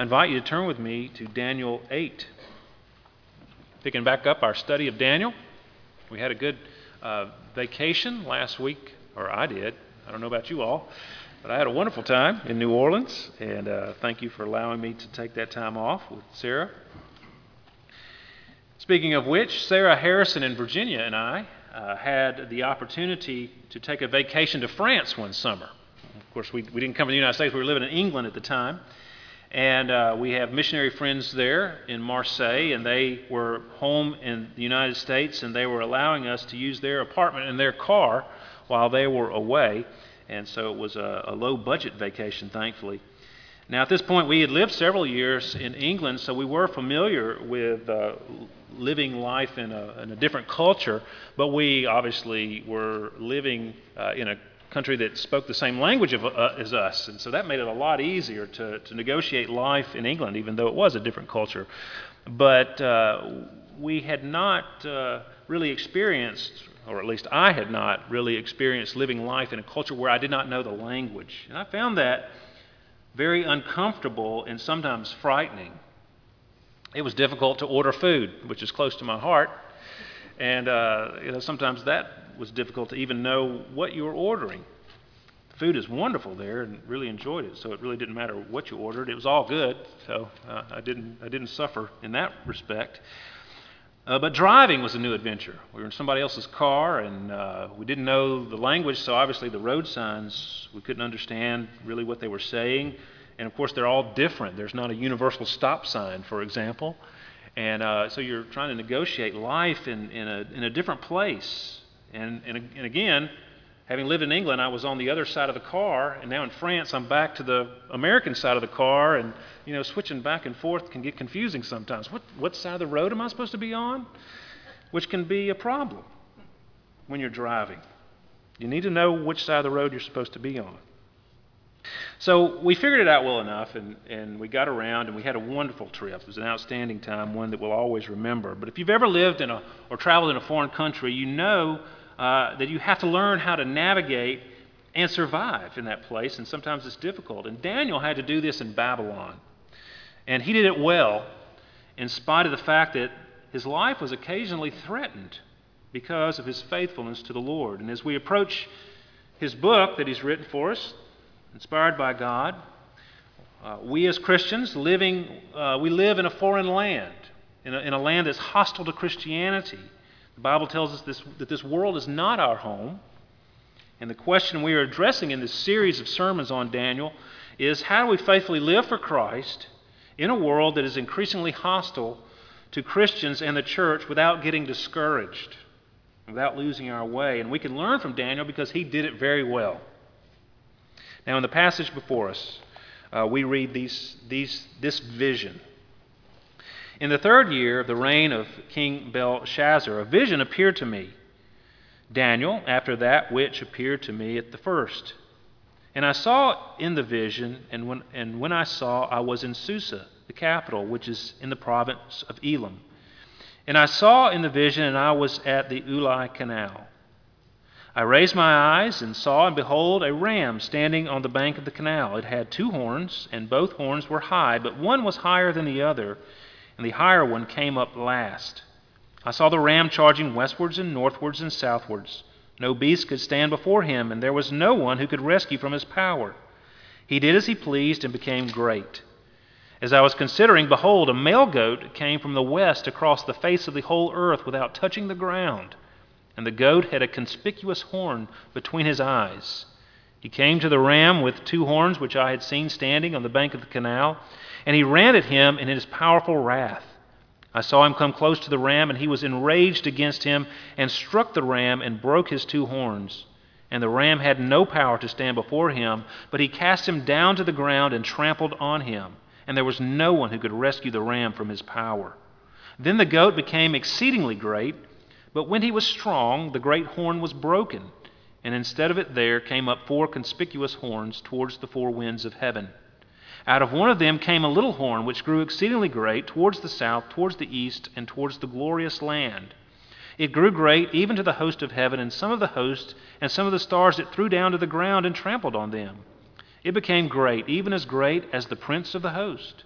I invite you to turn with me to Daniel 8. Picking back up our study of Daniel. We had a good uh, vacation last week, or I did. I don't know about you all, but I had a wonderful time in New Orleans, and uh, thank you for allowing me to take that time off with Sarah. Speaking of which, Sarah Harrison in Virginia and I uh, had the opportunity to take a vacation to France one summer. Of course, we, we didn't come to the United States, we were living in England at the time. And uh, we have missionary friends there in Marseille, and they were home in the United States, and they were allowing us to use their apartment and their car while they were away. And so it was a, a low budget vacation, thankfully. Now, at this point, we had lived several years in England, so we were familiar with uh, living life in a, in a, different culture, but we obviously were living uh, in a country that spoke the same language of, uh, as us. And so that made it a lot easier to, to negotiate life in England, even though it was a different culture. But uh, we had not uh, really experienced, or at least I had not really experienced living life in a culture where I did not know the language. And I found that very uncomfortable and sometimes frightening. It was difficult to order food, which is close to my heart. And uh, you know, sometimes that was difficult to even know what you were ordering. The food is wonderful there, and really enjoyed it. So it really didn't matter what you ordered; it was all good. So uh, I didn't I didn't suffer in that respect. Uh, but driving was a new adventure. We were in somebody else's car, and uh, we didn't know the language, so obviously the road signs we couldn't understand really what they were saying. And of course, they're all different. There's not a universal stop sign, for example. And uh, so you're trying to negotiate life in, in, a, in a different place. And, and, and again, having lived in England, I was on the other side of the car, and now in France, I'm back to the American side of the car, and you know, switching back and forth can get confusing sometimes. What, what side of the road am I supposed to be on? Which can be a problem when you're driving. You need to know which side of the road you're supposed to be on. So we figured it out well enough, and, and we got around, and we had a wonderful trip. It was an outstanding time, one that we'll always remember. But if you've ever lived in a or traveled in a foreign country, you know uh, that you have to learn how to navigate and survive in that place, and sometimes it's difficult. And Daniel had to do this in Babylon. And he did it well, in spite of the fact that his life was occasionally threatened because of his faithfulness to the Lord. And as we approach his book that he's written for us, inspired by God, uh, we as Christians living, uh, we live in a foreign land, in a, in a land that's hostile to Christianity. The Bible tells us this, that this world is not our home. And the question we are addressing in this series of sermons on Daniel is how do we faithfully live for Christ in a world that is increasingly hostile to Christians and the church without getting discouraged, without losing our way? And we can learn from Daniel because he did it very well. Now, in the passage before us, uh, we read these, these, this vision in the third year of the reign of King Belshazzar, a vision appeared to me. Daniel, after that which appeared to me at the first. And I saw in the vision, and when, and when I saw, I was in Susa, the capital, which is in the province of Elam. And I saw in the vision, and I was at the Ulai Canal. I raised my eyes and saw, and behold, a ram standing on the bank of the canal. It had two horns, and both horns were high, but one was higher than the other and the higher one came up last. I saw the ram charging westwards and northwards and southwards. No beast could stand before him, and there was no one who could rescue from his power. He did as he pleased and became great. As I was considering, behold, a male goat came from the west across the face of the whole earth without touching the ground. And the goat had a conspicuous horn between his eyes. He came to the ram with two horns, which I had seen standing on the bank of the canal. And he ran at him in his powerful wrath. I saw him come close to the ram, and he was enraged against him, and struck the ram and broke his two horns. And the ram had no power to stand before him, but he cast him down to the ground and trampled on him. And there was no one who could rescue the ram from his power. Then the goat became exceedingly great, but when he was strong, the great horn was broken, and instead of it there came up four conspicuous horns towards the four winds of heaven. Out of one of them came a little horn, which grew exceedingly great, towards the south, towards the east, and towards the glorious land. It grew great even to the host of heaven, and some of the host and some of the stars it threw down to the ground and trampled on them. It became great, even as great as the prince of the host.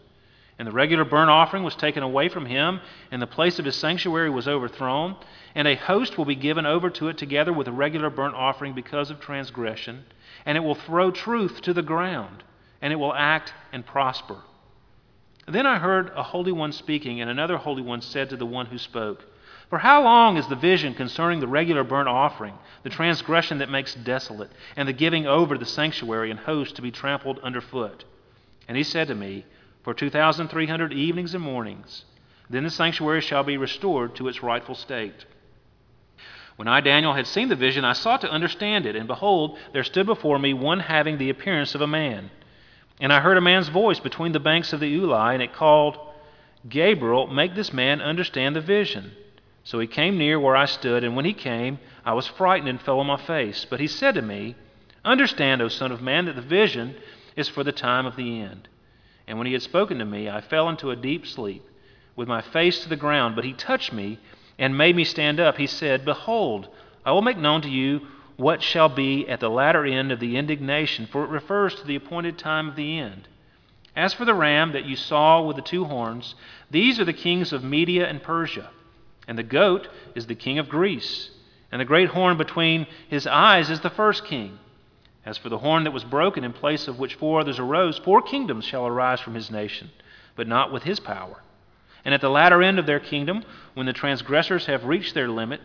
And the regular burnt offering was taken away from him, and the place of his sanctuary was overthrown. And a host will be given over to it together with the regular burnt offering because of transgression. And it will throw truth to the ground, and it will act and prosper. Then I heard a holy one speaking, and another holy one said to the one who spoke, For how long is the vision concerning the regular burnt offering, the transgression that makes desolate, and the giving over the sanctuary and host to be trampled underfoot? And he said to me, for 2,300 evenings and mornings. Then the sanctuary shall be restored to its rightful state. When I, Daniel, had seen the vision, I sought to understand it, and behold, there stood before me one having the appearance of a man. And I heard a man's voice between the banks of the Ulai, and it called, Gabriel, make this man understand the vision. So he came near where I stood, and when he came, I was frightened and fell on my face. But he said to me, Understand, O Son of Man, that the vision is for the time of the end. And when he had spoken to me, I fell into a deep sleep, with my face to the ground. But he touched me and made me stand up. He said, Behold, I will make known to you what shall be at the latter end of the indignation, for it refers to the appointed time of the end. As for the ram that you saw with the two horns, these are the kings of Media and Persia, and the goat is the king of Greece, and the great horn between his eyes is the first king. As for the horn that was broken, in place of which four others arose, four kingdoms shall arise from his nation, but not with his power. And at the latter end of their kingdom, when the transgressors have reached their limit,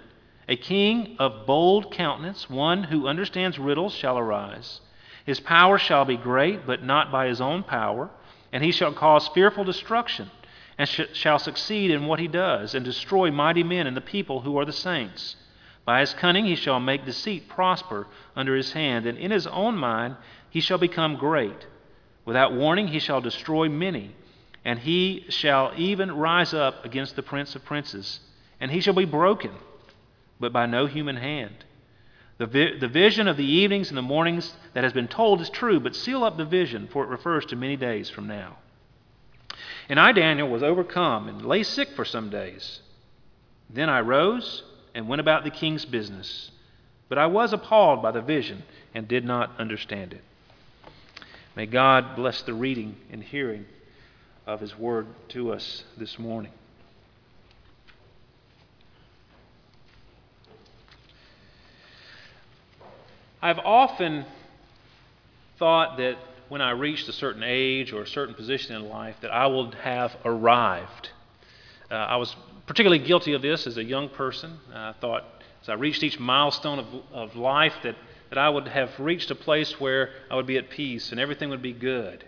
a king of bold countenance, one who understands riddles, shall arise. His power shall be great, but not by his own power, and he shall cause fearful destruction, and sh- shall succeed in what he does, and destroy mighty men and the people who are the saints. By his cunning he shall make deceit prosper under his hand, and in his own mind he shall become great. Without warning he shall destroy many, and he shall even rise up against the prince of princes, and he shall be broken, but by no human hand. The, vi- the vision of the evenings and the mornings that has been told is true, but seal up the vision, for it refers to many days from now. And I, Daniel, was overcome and lay sick for some days. Then I rose and went about the king's business. But I was appalled by the vision and did not understand it. May God bless the reading and hearing of his word to us this morning. I've often thought that when I reached a certain age or a certain position in life that I would have arrived. Uh, I was particularly guilty of this as a young person. I thought as I reached each milestone of, of life that, that I would have reached a place where I would be at peace and everything would be good.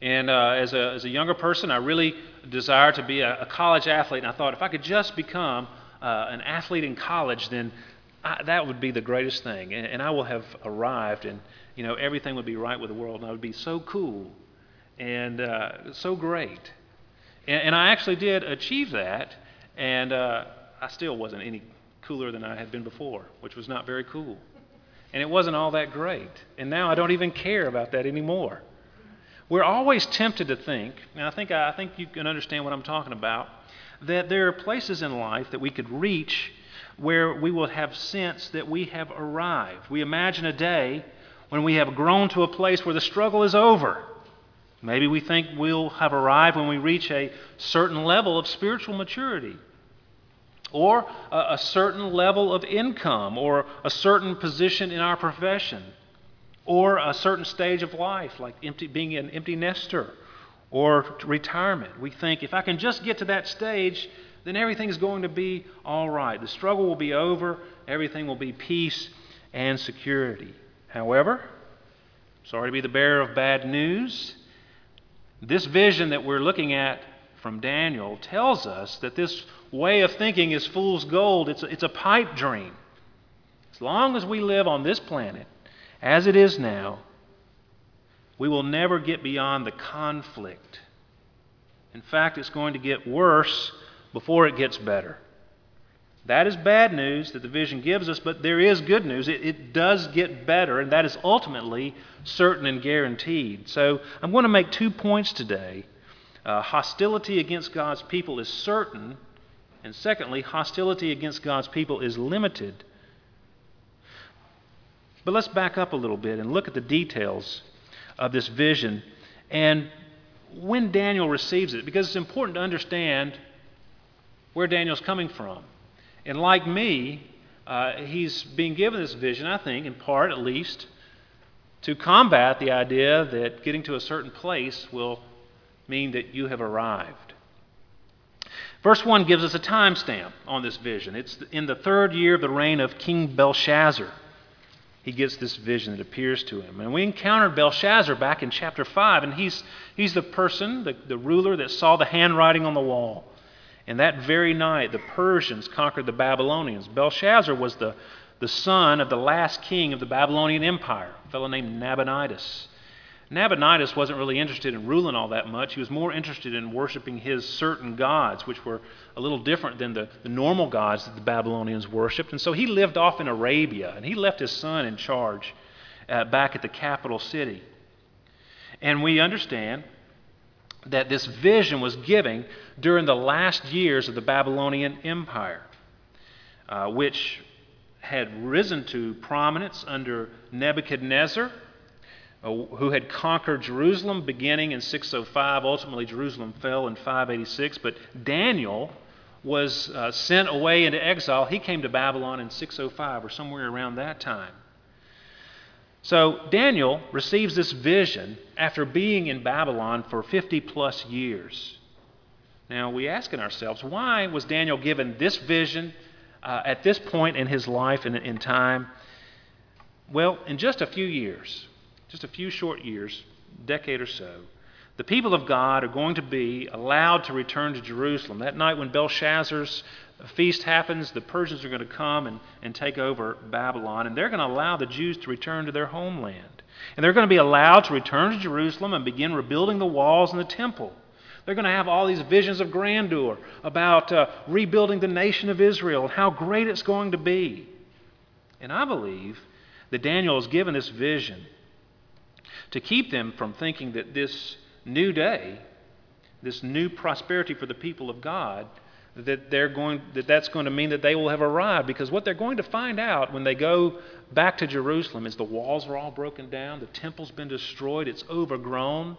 And uh, as, a, as a younger person, I really desired to be a, a college athlete. And I thought if I could just become uh, an athlete in college, then I, that would be the greatest thing. And, and I will have arrived, and you know everything would be right with the world, and I would be so cool and uh, so great. And, and I actually did achieve that. And uh, I still wasn't any cooler than I had been before, which was not very cool. And it wasn't all that great. And now I don't even care about that anymore. We're always tempted to think, and I think, I think you can understand what I'm talking about, that there are places in life that we could reach where we will have sense that we have arrived. We imagine a day when we have grown to a place where the struggle is over. Maybe we think we'll have arrived when we reach a certain level of spiritual maturity, or a, a, certain level of income, or a certain position in our profession, or a certain stage of life, like empty, being an empty nester or retirement. We think if I can just get to that stage, then everything's going to be all right. The struggle will be over, everything will be peace and security. However, sorry to be the bearer of bad news. This vision that we're looking at from Daniel tells us that this way of thinking is fool's gold. It's a, it's a pipe dream. As long as we live on this planet, as it is now, we will never get beyond the conflict. In fact, it's going to get worse before it gets better. That is bad news that the vision gives us, but there is good news. It, it, does get better, and that is ultimately certain and guaranteed. So I'm going to make two points today. Uh, hostility against God's people is certain, and secondly, hostility against God's people is limited. But let's back up a little bit and look at the details of this vision. And when Daniel receives it, because it's important to understand where Daniel's coming from. And like me, uh, he's being given this vision, I think, in part at least, to combat the idea that getting to a certain place will mean that you have arrived. Verse 1 gives us a timestamp on this vision. It's in the third year of the reign of King Belshazzar. He gets this vision that appears to him. And we encountered Belshazzar back in chapter 5, and he's, he's the person, the, the ruler, that saw the handwriting on the wall. And that very night, the Persians conquered the Babylonians. Belshazzar was the, the son of the last king of the Babylonian Empire, a fellow named Nabonidus. Nabonidus wasn't really interested in ruling all that much. He was more interested in worshiping his certain gods, which were a little different than the, the normal gods that the Babylonians worshipped. And so he lived off in Arabia, and he left his son in charge uh, back at the capital city. And we understand that this vision was given during the last years of the Babylonian Empire, uh, which had risen to prominence under Nebuchadnezzar, who had conquered Jerusalem beginning in 605. Ultimately, Jerusalem fell in 586. But Daniel was uh, sent away into exile. He came to Babylon in 605 or somewhere around that time. So Daniel receives this vision after being in Babylon for 50 plus years. Now we ask ourselves, why was Daniel given this vision uh, at this point in his life and in time? Well, in just a few years, just a few short years, decade or so, the people of God are going to be allowed to return to Jerusalem. That night when Belshazzar's feast happens, the Persians are going to come and, and take over Babylon, and they're going to allow the Jews to return to their homeland. And they're going to be allowed to return to Jerusalem and begin rebuilding the walls and the temple. They're going to have all these visions of grandeur about uh, rebuilding the nation of Israel and how great it's going to be. And I believe that Daniel is given this vision to keep them from thinking that this new day, this new prosperity for the people of God, that they're going that that's going to mean that they will have arrived because what they're going to find out when they go back to Jerusalem is the walls are all broken down, the temple's been destroyed, it's overgrown.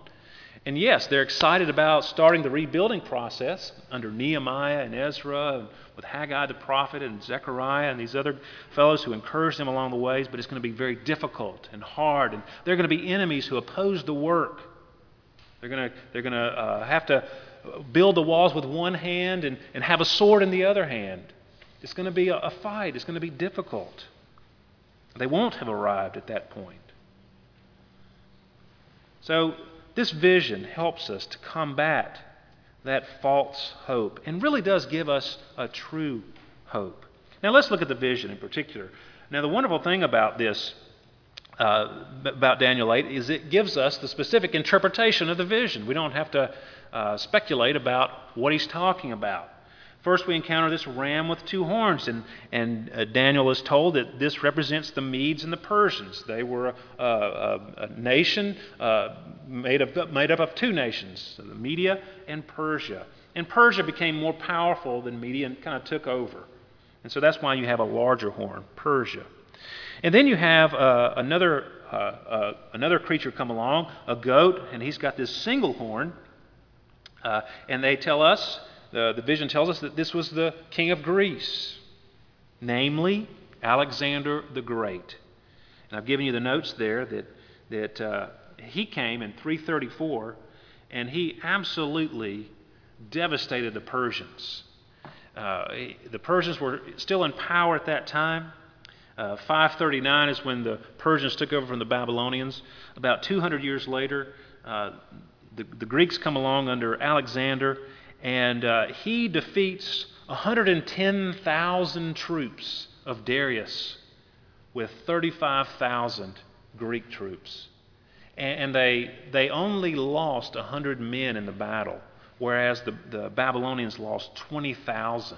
And yes, they're excited about starting the rebuilding process under Nehemiah and Ezra, and with Haggai the prophet and Zechariah and these other fellows who encourage them along the ways, but it's going to be very difficult and hard. And there are going to be enemies who oppose the work. They're going to, they're going to uh, have to build the walls with one hand and, and have a sword in the other hand. It's going to be a, a fight, it's going to be difficult. They won't have arrived at that point. So, this vision helps us to combat that false hope and really does give us a true hope. Now, let's look at the vision in particular. Now, the wonderful thing about this uh, about Daniel 8 is it gives us the specific interpretation of the vision. We don't have to uh, speculate about what he's talking about. First, we encounter this ram with two horns, and, and uh, Daniel is told that this represents the Medes and the Persians. They were a, a, a nation uh, made, of, made up of two nations, the Media and Persia. And Persia became more powerful than Media and kind of took over. And so that's why you have a larger horn, Persia. And then you have uh, another, uh, uh, another creature come along, a goat, and he's got this single horn. Uh, and they tell us, the, the vision tells us that this was the king of Greece, namely Alexander the Great. And I've given you the notes there that, that uh, he came in 334 and he absolutely devastated the Persians. Uh, the Persians were still in power at that time. Uh, 539 is when the Persians took over from the Babylonians. About 200 years later, uh, the, the, Greeks come along under Alexander, and uh, he defeats 110,000 troops of Darius with 35,000 Greek troops. And, and, they, they only lost 100 men in the battle, whereas the, the Babylonians lost 20,000.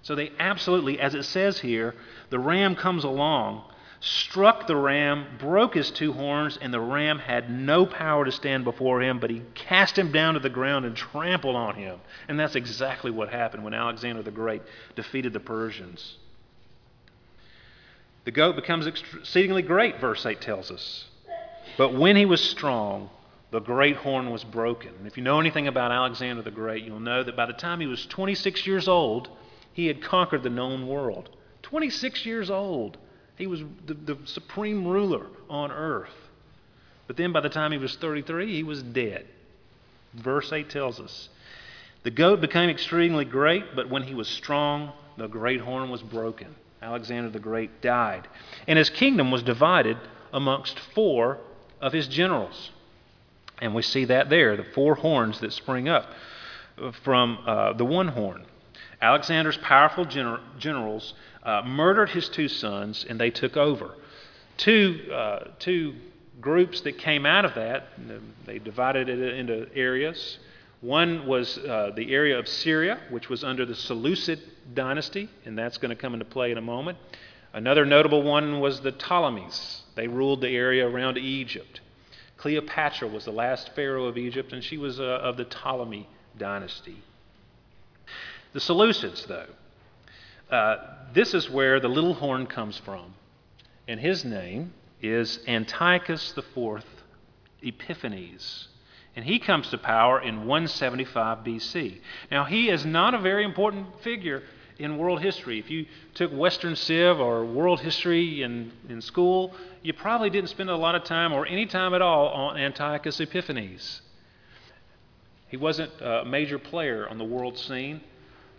So they absolutely, as it says here, the ram comes along, struck the ram, broke his two horns, and the ram had no power to stand before him, but he cast him down to the ground and trampled on him. And that's exactly what happened when Alexander the Great defeated the Persians. The goat becomes exceedingly great, verse 8 tells us. But when he was strong, the great horn was broken. And if you know anything about Alexander the Great, you'll know that by the time he was 26 years old, he had conquered the known world. 26 years old. He was the, the supreme ruler on earth. But then by the time he was 33, he was dead. Verse 8 tells us The goat became extremely great, but when he was strong, the great horn was broken. Alexander the Great died. And his kingdom was divided amongst four of his generals. And we see that there, the four horns that spring up from uh, the one horn. Alexander's powerful gener- generals uh, murdered his two sons and they took over. Two, uh, two groups that came out of that, they divided it into areas. One was uh, the area of Syria, which was under the Seleucid dynasty, and that's going to come into play in a moment. Another notable one was the Ptolemies. They ruled the area around Egypt. Cleopatra was the last pharaoh of Egypt, and she was uh, of the Ptolemy dynasty. The Seleucids, though, uh, this is where the little horn comes from, and his name is Antiochus IV Epiphanes. And he comes to power in 175 BC. Now, he is not a very important figure in world history. If you took Western Civ or world history in, in school, you probably didn't spend a lot of time or any time at all on Antiochus Epiphanes. He wasn't a major player on the world scene,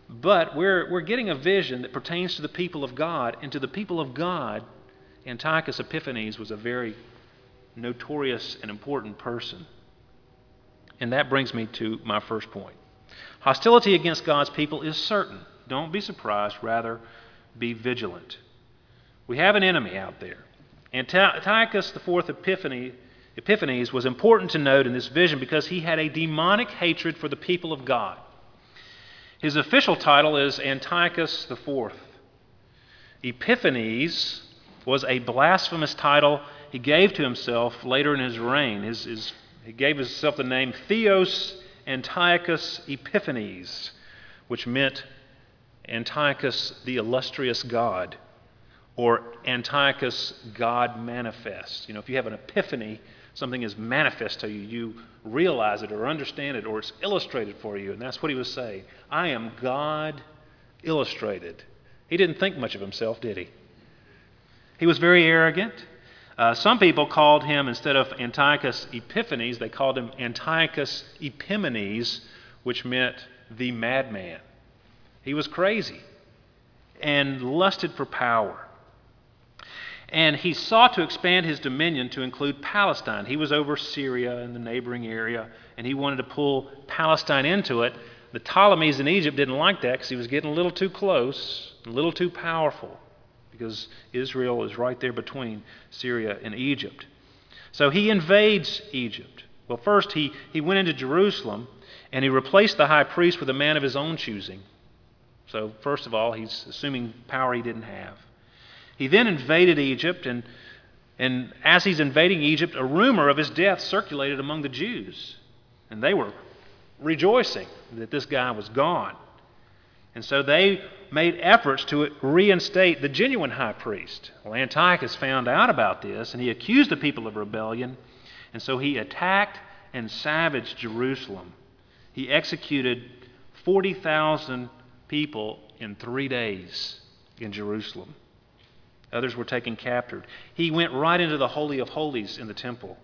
but we're, we're getting a vision that pertains to the people of God. And to the people of God, Antiochus Epiphanes was a very notorious and important person. And that brings me to my first point. Hostility against God's people is certain. Don't be surprised, rather, be vigilant. We have an enemy out there. Antiochus IV Epiphany, Epiphanes was important to note in this vision because he had a demonic hatred for the people of God. His official title is Antiochus IV. Epiphanes was a blasphemous title he gave to himself later in his reign. His, his, he gave himself the name Theos Antiochus Epiphanes, which meant Antiochus the illustrious God, or Antiochus God manifest. You know, if you have an epiphany, something is manifest to you, you realize it or understand it, or it's illustrated for you. And that's what he was saying. I am God illustrated. He didn't think much of himself, did he? He was very arrogant. Uh, some people called him, instead of Antiochus Epiphanes, they called him Antiochus Epimanes, which meant the madman. He was crazy and lusted for power. And he sought to expand his dominion to include Palestine. He was over Syria and the neighboring area, and he wanted to pull Palestine into it. The Ptolemies in Egypt didn't like that because he was getting a little too close, a little too powerful, because Israel is right there between Syria and Egypt. So he invades Egypt. Well, first, he, he went into Jerusalem and he replaced the high priest with a man of his own choosing. So, first of all, he's assuming power he didn't have. He then invaded Egypt, and, and as he's invading Egypt, a rumor of his death circulated among the Jews. And they were rejoicing that this guy was gone. And so they made efforts to reinstate the genuine high priest. Well, Antiochus found out about this, and he accused the people of rebellion. And so he attacked and savaged Jerusalem. He executed 40,000 people in three days in Jerusalem. Others were taken captive. He went right into the Holy of Holies in the temple,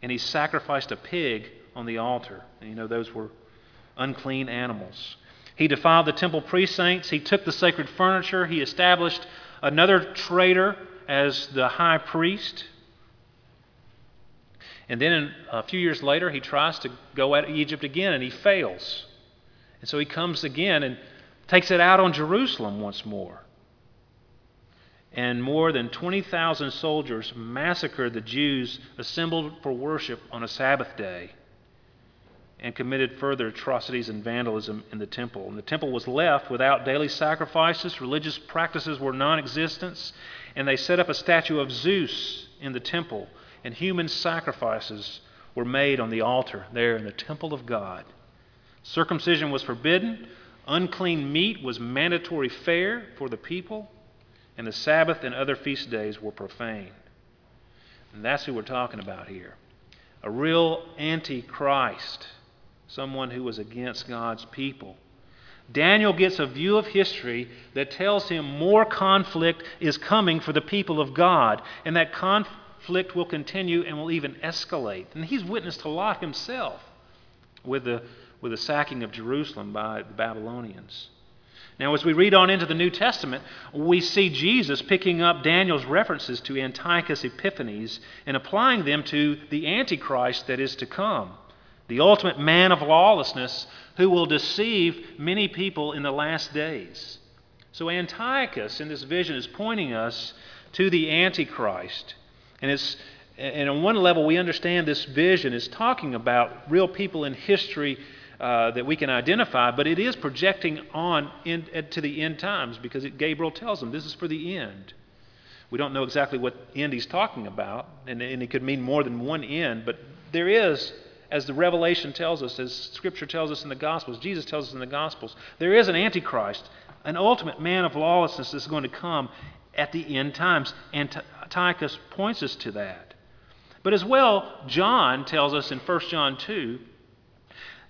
and he sacrificed a pig on the altar. And you know, those were unclean animals. He defiled the temple precincts. He took the sacred furniture. He established another traitor as the high priest. And then a few years later, he tries to go at Egypt again, and he fails. And so he comes again and takes it out on Jerusalem once more. And more than 20,000 soldiers massacred the Jews assembled for worship on a Sabbath day and committed further atrocities and vandalism in the temple. And the temple was left without daily sacrifices, religious practices were non existent, and they set up a statue of Zeus in the temple, and human sacrifices were made on the altar there in the temple of God. Circumcision was forbidden, Unclean meat was mandatory fare for the people, and the Sabbath and other feast days were profaned. And that's who we're talking about here. a real antichrist, someone who was against God's people. Daniel gets a view of history that tells him more conflict is coming for the people of God, and that conflict will continue and will even escalate. And he's witnessed a lot himself with the, with the sacking of Jerusalem by the Babylonians. Now, as we read on into the New Testament, we see Jesus picking up Daniel's references to Antiochus Epiphanes and applying them to the Antichrist that is to come, the ultimate man of lawlessness who will deceive many people in the last days. So, Antiochus in this vision is pointing us to the Antichrist. And, it's, and on one level, we understand this vision is talking about real people in history uh, that we can identify, but it is projecting on in, to the end times because it, Gabriel tells them this is for the end. We don't know exactly what end he's talking about, and, and it could mean more than one end, but there is, as the Revelation tells us, as Scripture tells us in the Gospels, Jesus tells us in the Gospels, there is an Antichrist, an ultimate man of lawlessness that's going to come at the end times. And Antiochus points us to that. But as well, John tells us in 1 John 2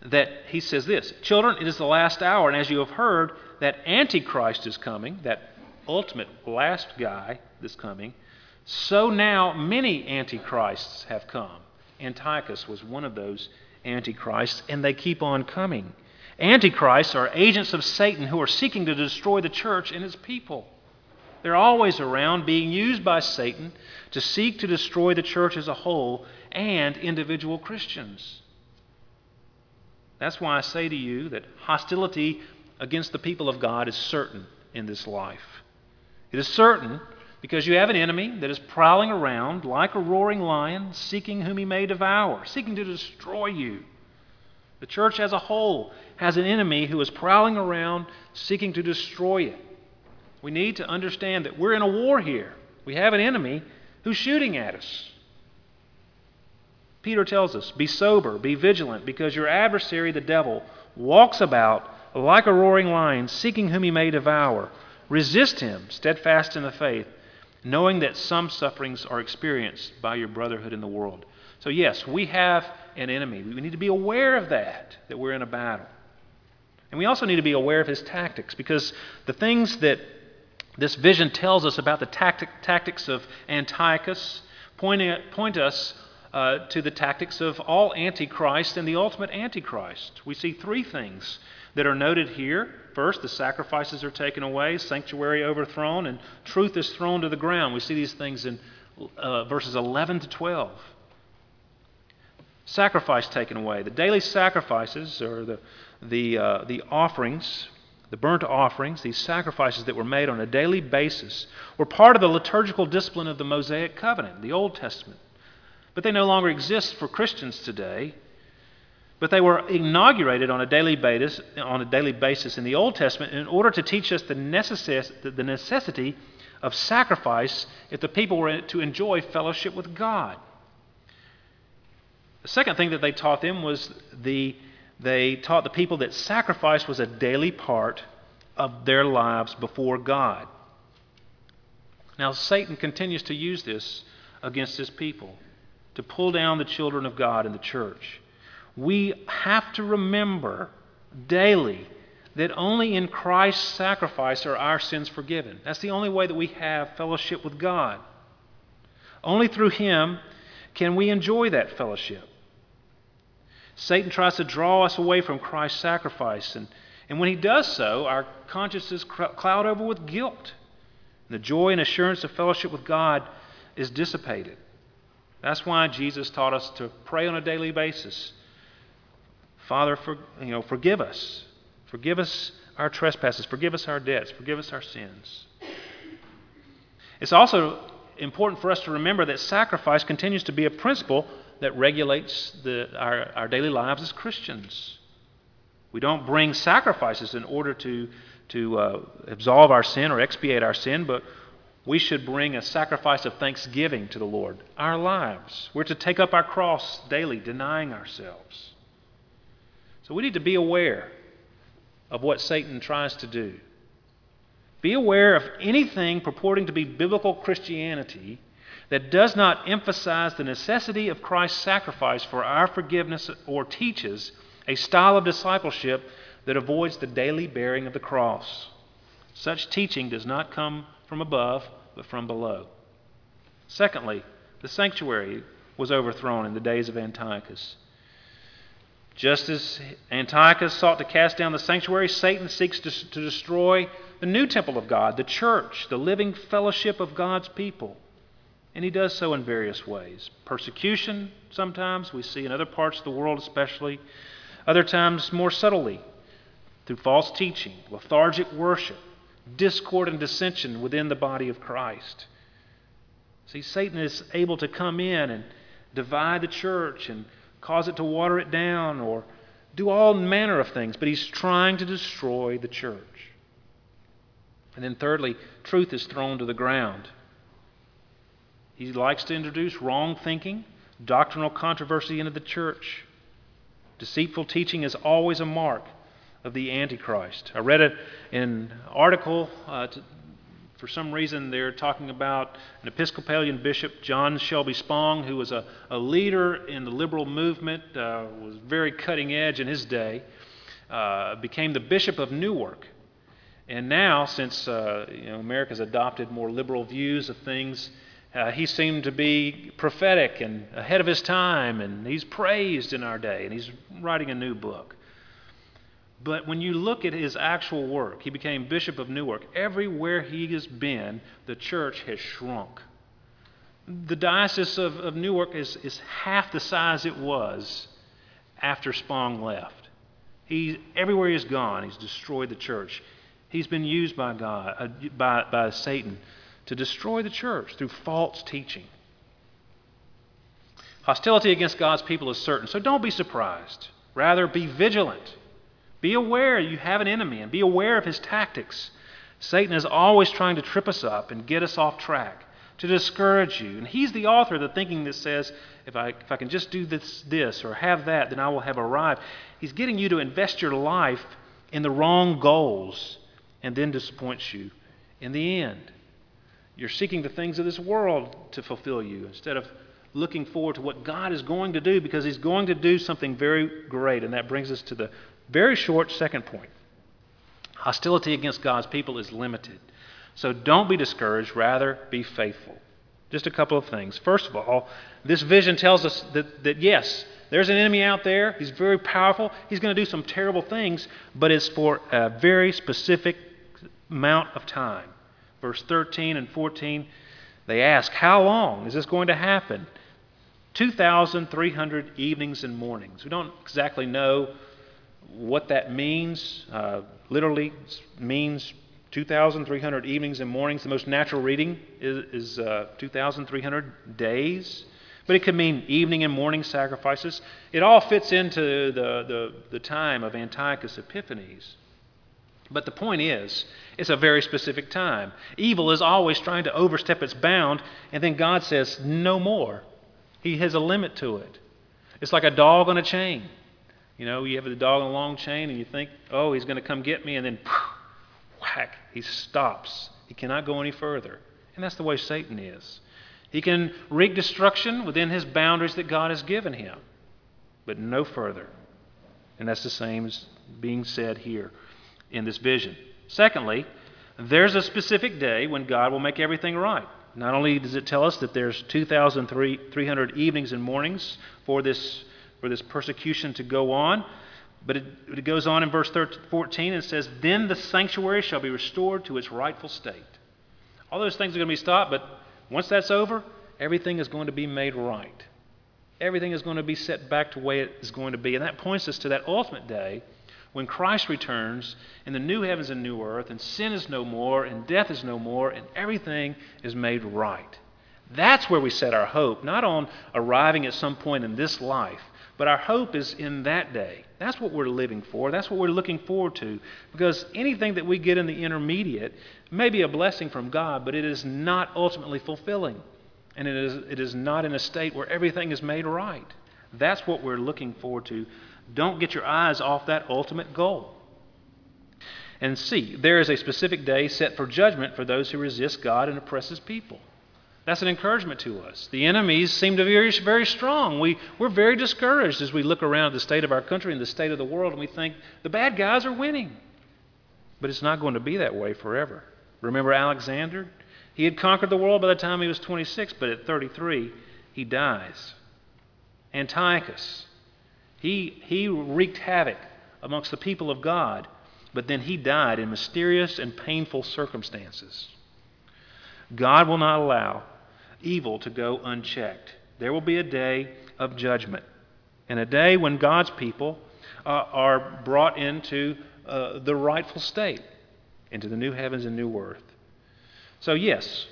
that he says this Children, it is the last hour, and as you have heard, that Antichrist is coming, that ultimate last guy that's coming, so now many Antichrists have come. Antiochus was one of those Antichrists, and they keep on coming. Antichrists are agents of Satan who are seeking to destroy the church and its people. They're always around, being used by Satan to seek to destroy the church as a whole and individual Christians. That's why I say to you that hostility against the people of God is certain in this life. It is certain because you have an enemy that is prowling around like a roaring lion, seeking whom he may devour, seeking to destroy you. The church as a whole has an enemy who is prowling around, seeking to destroy it. We need to understand that we're in a war here. We have an enemy who's shooting at us. Peter tells us, Be sober, be vigilant, because your adversary, the devil, walks about like a roaring lion, seeking whom he may devour. Resist him, steadfast in the faith, knowing that some sufferings are experienced by your brotherhood in the world. So, yes, we have an enemy. We need to be aware of that, that we're in a battle. And we also need to be aware of his tactics, because the things that this vision tells us about the tactic, tactics of Antiochus point, point us uh, to the tactics of all antichrist and the ultimate antichrist. We see three things that are noted here. First, the sacrifices are taken away, sanctuary overthrown, and truth is thrown to the ground. We see these things in uh, verses 11 to 12. Sacrifice taken away. The daily sacrifices, or the, the, uh, the offerings, the burnt offerings, these sacrifices that were made on a daily basis, were part of the liturgical discipline of the Mosaic covenant, the Old Testament. But they no longer exist for Christians today. But they were inaugurated on a daily basis, on a daily basis in the Old Testament in order to teach us the, necess- the necessity of sacrifice if the people were to enjoy fellowship with God. The second thing that they taught them was the, they taught the people that sacrifice was a daily part of their lives before God. Now, Satan continues to use this against his people to pull down the children of God in the church. We have to remember daily that only in Christ's sacrifice are our sins forgiven. That's the only way that we have fellowship with God. Only through Him can we enjoy that fellowship. Satan tries to draw us away from Christ's sacrifice, and, and when he does so, our consciences cloud over with guilt. And the joy and assurance of fellowship with God is dissipated. That's why Jesus taught us to pray on a daily basis. Father, for, you know, forgive us. Forgive us our trespasses. Forgive us our debts. Forgive us our sins. It's also important for us to remember that sacrifice continues to be a principle that regulates the, our, our daily lives as Christians. We don't bring sacrifices in order to, to uh, absolve our sin or expiate our sin, but we should bring a sacrifice of thanksgiving to the Lord, our lives. We're to take up our cross daily, denying ourselves. So we need to be aware of what Satan tries to do. Be aware of anything purporting to be biblical Christianity that does not emphasize the necessity of Christ's sacrifice for our forgiveness or teaches a style of discipleship that avoids the daily bearing of the cross. Such teaching does not come from above, but from below. Secondly, the sanctuary was overthrown in the days of Antiochus. Just as Antiochus sought to cast down the sanctuary, Satan seeks to, to, destroy the new temple of God, the church, the living fellowship of God's people. And he does so in various ways. Persecution, sometimes, we see in other parts of the world, especially. Other times, more subtly, through false teaching, lethargic worship, discord and dissension within the body of Christ. See, Satan is able to come in and divide the church and cause it to water it down or do all manner of things, but he's trying to destroy the church. And then, thirdly, truth is thrown to the ground. He likes to introduce wrong thinking, doctrinal controversy into the church. Deceitful teaching is always a mark of the Antichrist. I read it in an article uh, to, for some reason, they're talking about an Episcopalian bishop, John Shelby Spong, who was a, a leader in the liberal movement, uh, was very cutting edge in his day, uh, became the bishop of Newark. And now, since uh, you know, America's adopted more liberal views of things, uh, he seemed to be prophetic and ahead of his time, and he's praised in our day, and he's writing a new book. But when you look at his actual work, he became Bishop of Newark. Everywhere he has been, the church has shrunk. The Diocese of, of Newark is, is half the size it was after Spong left. He, everywhere he's gone, he's destroyed the church. He's been used by God, uh, by, by Satan, to destroy the church through false teaching. Hostility against God's people is certain, so don't be surprised. Rather, be vigilant. Be aware you have an enemy and be aware of his tactics. Satan is always trying to trip us up and get us off track, to discourage you. And he's the author of the thinking that says, if I, if I can just do this, this or have that, then I will have arrived. He's getting you to invest your life in the wrong goals and then disappoints you in the end. You're seeking the things of this world to fulfill you instead of looking forward to what God is going to do because He's going to do something very great. And that brings us to the very short second point hostility against God's people is limited. So don't be discouraged, rather, be faithful. Just a couple of things. First of all, this vision tells us that, that yes, there's an enemy out there. He's very powerful. He's going to do some terrible things, but it's for a very specific amount of time. Verse 13 and 14, they ask, How long is this going to happen? 2,300 evenings and mornings. We don't exactly know what that means uh, literally means 2,300 evenings and mornings. The most natural reading is, is uh, 2,300 days. But it could mean evening and morning sacrifices. It all fits into the, the, the time of Antiochus Epiphanes. But the point is, it's a very specific time. Evil is always trying to overstep its bound, and then God says, no more. He has a limit to it. It's like a dog on a chain. You know, you have the dog on a long chain and you think, oh, he's going to come get me, and then whack, he stops. He cannot go any further. And that's the way Satan is. He can wreak destruction within his boundaries that God has given him, but no further. And that's the same as being said here in this vision. Secondly, there's a specific day when God will make everything right. Not only does it tell us that there's 2,300 evenings and mornings for this for this persecution to go on. But it, it goes on in verse 13, 14 and says, Then the sanctuary shall be restored to its rightful state. All those things are going to be stopped, but once that's over, everything is going to be made right. Everything is going to be set back to the way it is going to be. And that points us to that ultimate day when Christ returns in the new heavens and new earth, and sin is no more, and death is no more, and everything is made right. That's where we set our hope, not on arriving at some point in this life, but our hope is in that day. That's what we're living for. That's what we're looking forward to. Because anything that we get in the intermediate may be a blessing from God, but it is not ultimately fulfilling. And it is, it is not in a state where everything is made right. That's what we're looking forward to. Don't get your eyes off that ultimate goal. And see, there is a specific day set for judgment for those who resist God and oppress his people. That's an encouragement to us. The enemies seem to be very, very strong. We, we're very discouraged as we look around at the state of our country and the state of the world and we think the bad guys are winning. But it's not going to be that way forever. Remember Alexander? He had conquered the world by the time he was 26, but at 33, he dies. Antiochus, he, he wreaked havoc amongst the people of God, but then he died in mysterious and painful circumstances. God will not allow evil to go unchecked. There will be a day of judgment, and a day when God's people uh, are brought into uh, the rightful state, into the new heavens and new earth. So, yes,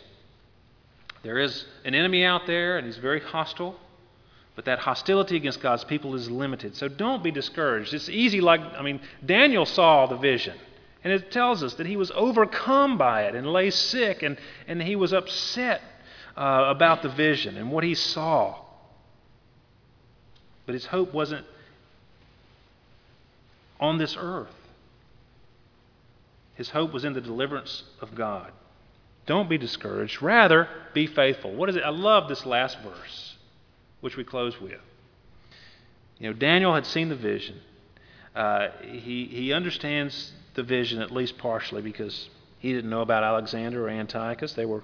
there is an enemy out there, and he's very hostile. But that hostility against God's people is limited. So don't be discouraged. It's easy, like, I mean, Daniel saw the vision. And it tells us that he was overcome by it and lay sick, and, and he was upset uh, about the vision and what he saw. But his hope wasn't on this earth, his hope was in the deliverance of God. Don't be discouraged. Rather, be faithful. What is it? I love this last verse, which we close with. You know, Daniel had seen the vision. Uh, he, he understands the vision at least partially because he didn't know about Alexander or Antiochus. They were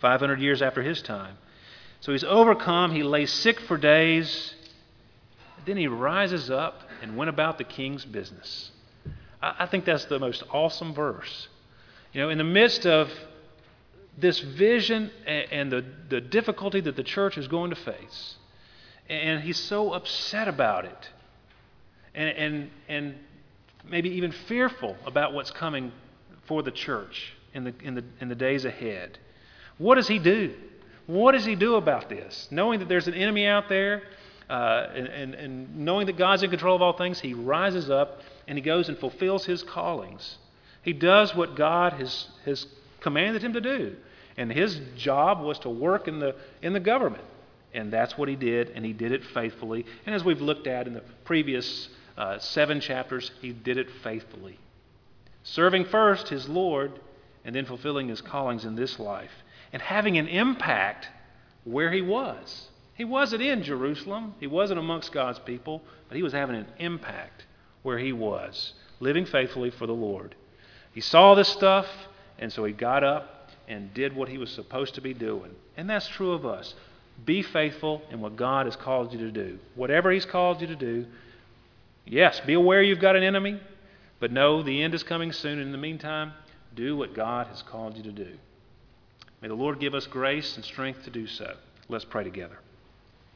500 years after his time. So he's overcome. He lays sick for days. Then he rises up and went about the king's business. I, I think that's the most awesome verse. You know, in the midst of this vision and, and the, the difficulty that the church is going to face, and he's so upset about it, and, and, and maybe even fearful about what's coming for the church in the, in the, in the days ahead. What does he do? What does he do about this? Knowing that there's an enemy out there uh, and, and, and knowing that God's in control of all things, he rises up and he goes and fulfills his callings. He does what God has, has commanded him to do. And his job was to work in the, in the government. And that's what he did, and he did it faithfully. And as we've looked at in the previous uh, seven chapters, he did it faithfully. Serving first his Lord, and then fulfilling his callings in this life and having an impact where he was. He wasn't in Jerusalem, he wasn't amongst God's people, but he was having an impact where he was, living faithfully for the Lord. He saw this stuff, and so he got up and did what he was supposed to be doing. And that's true of us. Be faithful in what God has called you to do. Whatever he's called you to do, yes, be aware you've got an enemy, but know the end is coming soon. In the meantime, do what God has called you to do. May the Lord give us grace and strength to do so. Let's pray together.